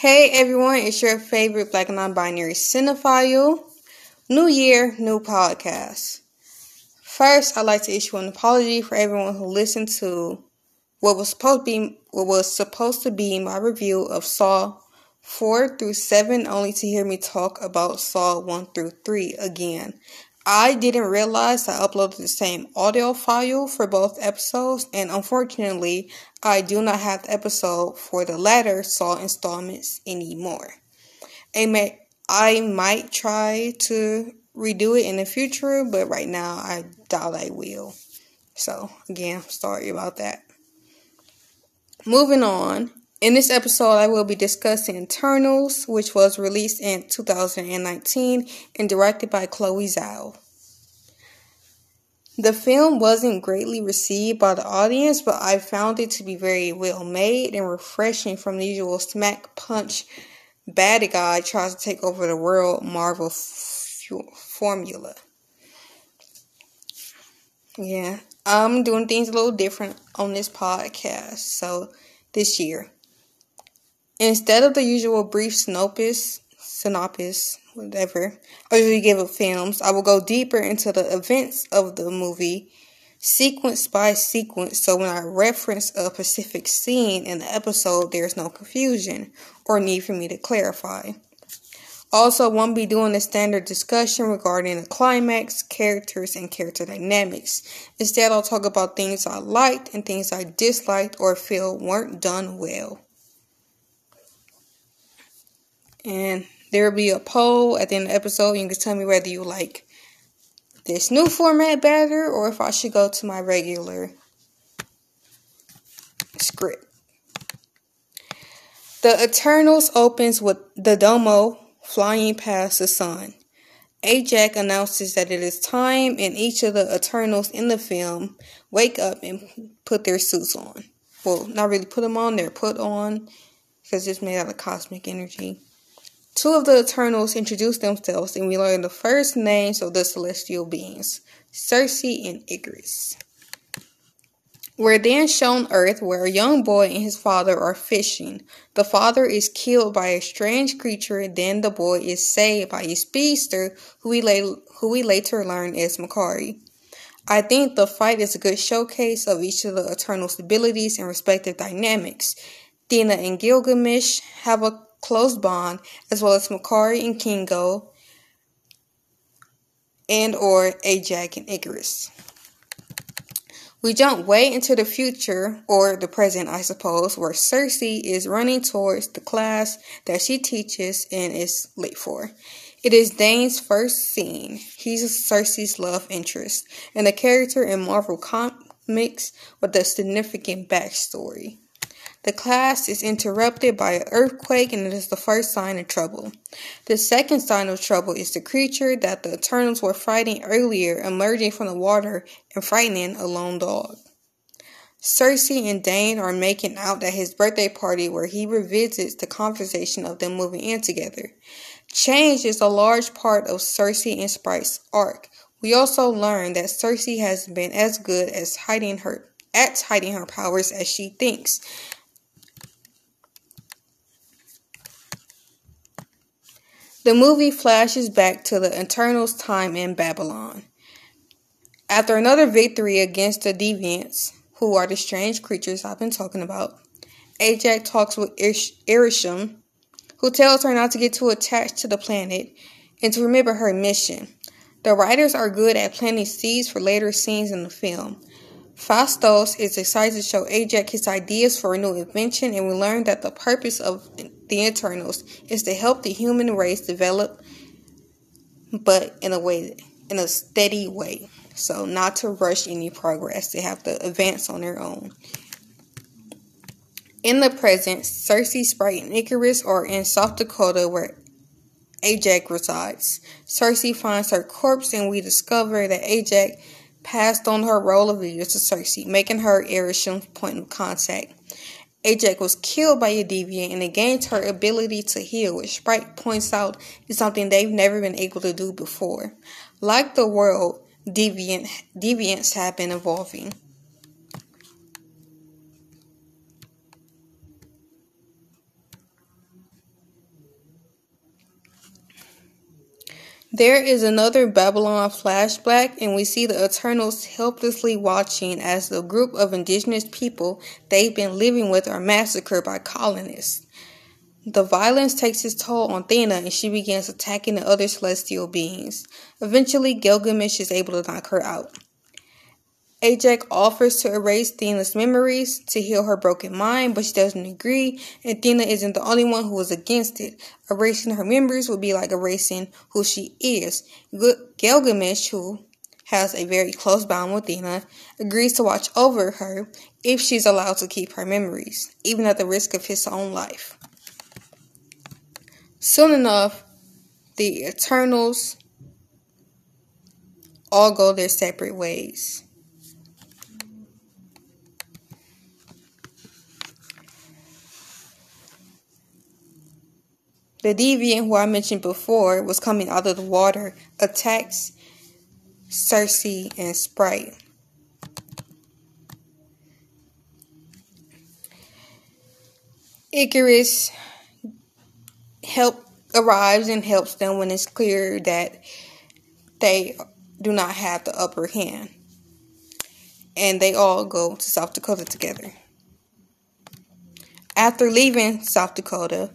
Hey everyone, it's your favorite black and non binary cinephile. New year, new podcast. First, I'd like to issue an apology for everyone who listened to what was supposed to be what was supposed to be my review of Saw 4 through 7 only to hear me talk about Saw 1 through 3 again. I didn't realize I uploaded the same audio file for both episodes, and unfortunately, I do not have the episode for the latter Saw installments anymore. I may, I might try to redo it in the future, but right now I doubt I will. So, again, sorry about that. Moving on, in this episode, I will be discussing Eternals, which was released in 2019 and directed by Chloe Zhao. The film wasn't greatly received by the audience, but I found it to be very well made and refreshing from the usual smack punch bad guy tries to take over the world Marvel f- formula. Yeah, I'm doing things a little different on this podcast. So, this year, instead of the usual brief synopsis, synopsis, whatever, I usually give of films, I will go deeper into the events of the movie, sequence by sequence, so when I reference a specific scene in the episode, there's no confusion or need for me to clarify. Also, I won't be doing a standard discussion regarding the climax, characters, and character dynamics. Instead, I'll talk about things I liked and things I disliked or feel weren't done well. And there will be a poll at the end of the episode. You can tell me whether you like this new format better or if I should go to my regular script. The Eternals opens with the Domo flying past the sun. Ajak announces that it is time, and each of the Eternals in the film wake up and put their suits on. Well, not really put them on, they're put on because it's made out of cosmic energy. Two of the Eternals introduce themselves, and we learn the first names of the celestial beings Sersi and Ikaris. We're then shown Earth, where a young boy and his father are fishing. The father is killed by a strange creature, then the boy is saved by a speedster, who we, la- who we later learn is Makkari. I think the fight is a good showcase of each of the Eternals' abilities and respective dynamics. Thena and Gilgamesh have a close bond, as well as Makkari and Kingo, and or Ajak and Ikaris. We jump way into the future, or the present, I suppose, where Sersi is running towards the class that she teaches and is late for. It is Dane's first scene. He's Sersi's love interest, and a character in Marvel comics with a significant backstory. The class is interrupted by an earthquake and it is the first sign of trouble. The second sign of trouble is the creature that the Eternals were fighting earlier emerging from the water and frightening a lone dog. Sersi and Dane are making out at his birthday party where he revisits the conversation of them moving in together. Change is a large part of Sersi and Sprite's arc. We also learn that Sersi has been as good as hiding her at hiding her powers as she thinks. The movie flashes back to the Eternals' time in Babylon. After another victory against the Deviants, who are the strange creatures I've been talking about, Ajak talks with Arishem, who tells her not to get too attached to the planet and to remember her mission. The writers are good at planting seeds for later scenes in the film. Phastos is excited to show Ajak his ideas for a new invention, and we learn that the purpose of the Eternals is to help the human race develop, but in a way, in a steady way. So, not to rush any progress, they have to advance on their own. In the present, Sersi, Sprite, and Ikaris are in South Dakota where Ajak resides. Sersi finds her corpse, and we discover that Ajak passed on her role of leader to Sersi, making her Arishem's point of contact. Ajak was killed by a deviant and it gains her ability to heal, which Sprite points out is something they've never been able to do before. Like the world, deviant deviants have been evolving. There is another Babylon flashback, and we see the Eternals helplessly watching as the group of indigenous people they've been living with are massacred by colonists. The violence takes its toll on Thena and she begins attacking the other celestial beings. Eventually, Gilgamesh is able to knock her out. Ajak offers to erase Thena's memories to heal her broken mind, but she doesn't agree, and Thena isn't the only one who is against it. Erasing her memories would be like erasing who she is. Gilgamesh, who has a very close bond with Thena, agrees to watch over her if she's allowed to keep her memories, even at the risk of his own life. Soon enough, the Eternals all go their separate ways. The deviant who I mentioned before was coming out of the water, attacks Sersi and Sprite. Ikaris help arrives and helps them when it's clear that they do not have the upper hand. And they all go to South Dakota together. After leaving South Dakota,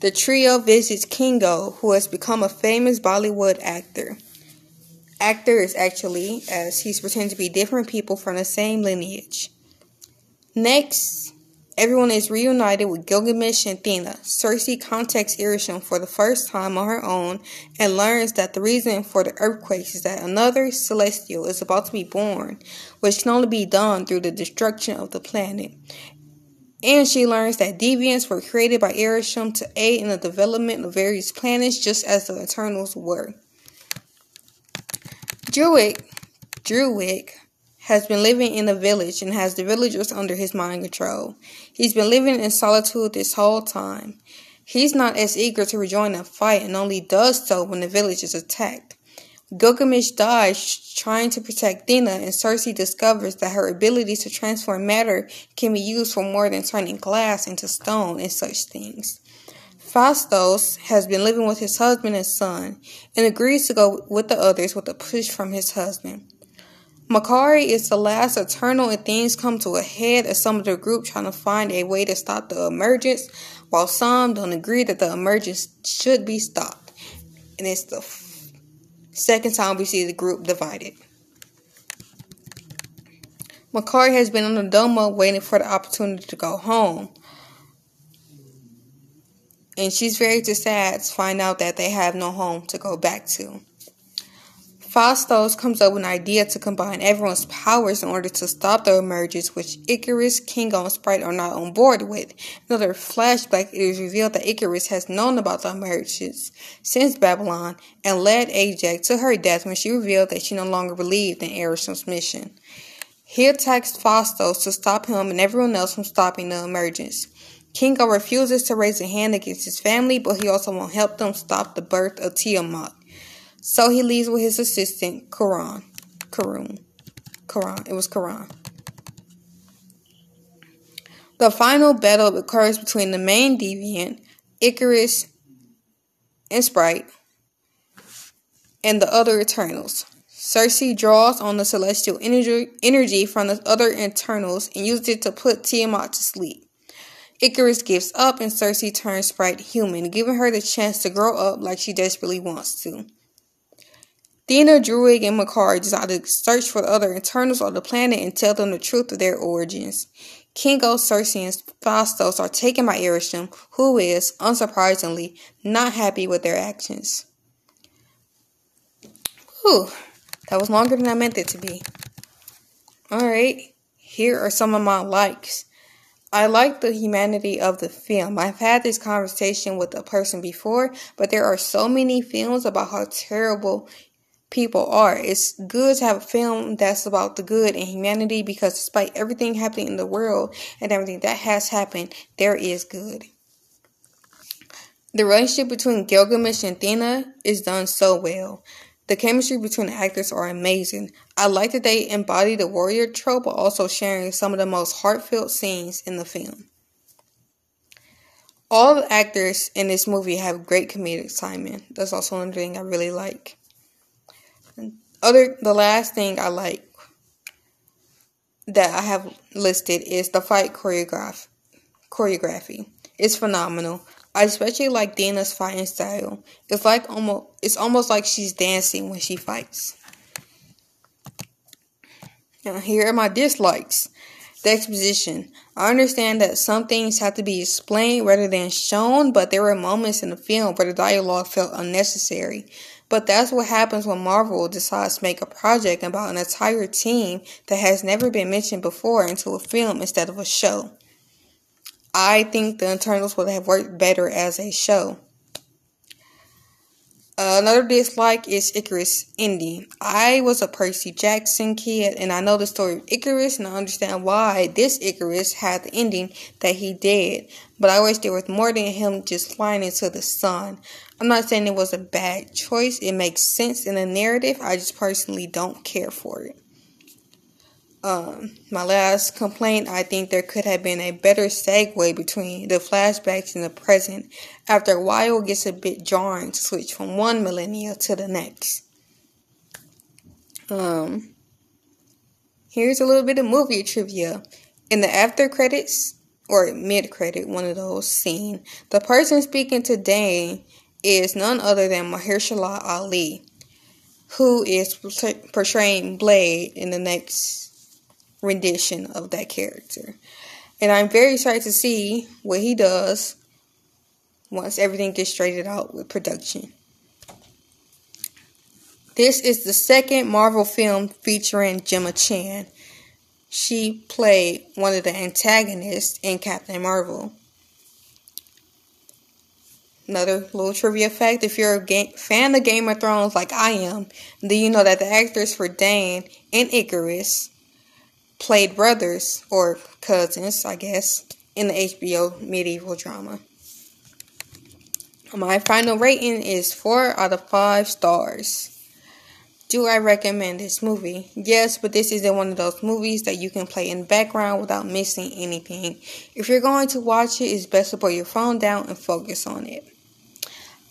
the trio visits Kingo, who has become a famous Bollywood actor. Actor is actually, as he's pretending to be different people from the same lineage. Next, Everyone is reunited with Gilgamesh and Thena. Sersi contacts Arishem for the first time on her own and learns that the reason for the earthquakes is that another celestial is about to be born, which can only be done through the destruction of the planet. And she learns that deviants were created by Arishem to aid in the development of various planets just as the Eternals were. Druig, Druig has been living in a village and has the villagers under his mind control. He's been living in solitude this whole time. He's not as eager to rejoin the fight and only does so when the village is attacked. Gilgamesh dies trying to protect Thena, and Sersi discovers that her ability to transform matter can be used for more than turning glass into stone and such things. Phastos has been living with his husband and son and agrees to go with the others with a push from his husband. Makkari is the last eternal and things come to a head as some of the group trying to find a way to stop the emergence, while some don't agree that the emergence should be stopped. And it's the second time we see the group divided. Makkari has been on the Domo waiting for the opportunity to go home. And she's very sad to find out that they have no home to go back to. Phastos comes up with an idea to combine everyone's powers in order to stop the emergence, which Ikaris, Kingo, and Sprite are not on board with. Another flashback, it is revealed that Ikaris has known about the emergence since Babylon and led Ajak to her death when she revealed that she no longer believed in Arishem's mission. He attacks Phastos to stop him and everyone else from stopping the emergence. Kingo refuses to raise a hand against his family, but he also won't help them stop the birth of Tiamat. So he leaves with his assistant, Quran. Karun. Quran. It was Quran. The final battle occurs between the main deviant, Ikaris, and Sprite, and the other Eternals. Sersi draws on the celestial energy, from the other Eternals and uses it to put Tiamat to sleep. Ikaris gives up and Sersi turns Sprite human, giving her the chance to grow up like she desperately wants to. Thena, Druig, and Makkari decide to search for the other Eternals on the planet and tell them the truth of their origins. Kingo, Sersi, and Phastos are taken by Arishem, who is, unsurprisingly, not happy with their actions. Whew, that was longer than I meant it to be. Alright, here are some of my likes. I like the humanity of the film. I've had this conversation with a person before, but there are so many films about how terrible people are. It's good to have a film that's about the good and humanity because despite everything happening in the world and everything that has happened, there is good. The relationship between Gilgamesh and Thena is done so well. The chemistry between the actors are amazing. I like that they embody the warrior trope, but also sharing some of the most heartfelt scenes in the film. All the actors in this movie have great comedic timing. That's also another thing I really like. Other the last thing I like that I have listed is the fight choreograph choreography. It's phenomenal. I especially like Dana's fighting style. It's like almost it's almost like she's dancing when she fights. Now here are my dislikes. The exposition. I understand that some things have to be explained rather than shown, but there were moments in the film where the dialogue felt unnecessary. But that's what happens when Marvel decides to make a project about an entire team that has never been mentioned before into a film instead of a show. I think the Eternals would have worked better as a show. another dislike is Ikaris Indy. I was a Percy Jackson kid and I know the story of Icarus and I understand why this Ikaris had the ending that he did. But I wish there was more than him just flying into the sun. I'm not saying it was a bad choice. It makes sense in the narrative. I just personally don't care for it. Um, my last complaint, I think there could have been a better segue between the flashbacks and the present. After a while, it gets a bit jarring to switch from one millennia to the next. Um, here's a little bit of movie trivia. In the after credits, or mid credit, one of those scene, the person speaking to Dane is none other than Mahershala Ali, who is portraying Blade in the next rendition of that character. And I'm very excited to see what he does once everything gets straightened out with production. This is the second Marvel film featuring Gemma Chan. She played one of the antagonists in Captain Marvel. Another little trivia fact if you're a game, fan of Game of Thrones like I am, then you know that the actors for Dane and Ikaris played brothers or cousins, I guess, in the HBO medieval drama. My final rating is 4 out of 5 stars. Do I recommend this movie? Yes, but this isn't one of those movies that you can play in the background without missing anything. If you're going to watch it, it's best to put your phone down and focus on it.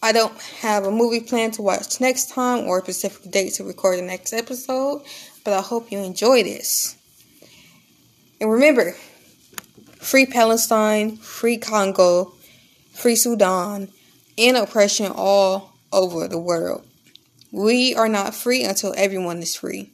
I don't have a movie plan to watch next time or a specific date to record the next episode, but I hope you enjoy this. And remember, free Palestine, free Congo, free Sudan, and oppression all over the world. We are not free until everyone is free.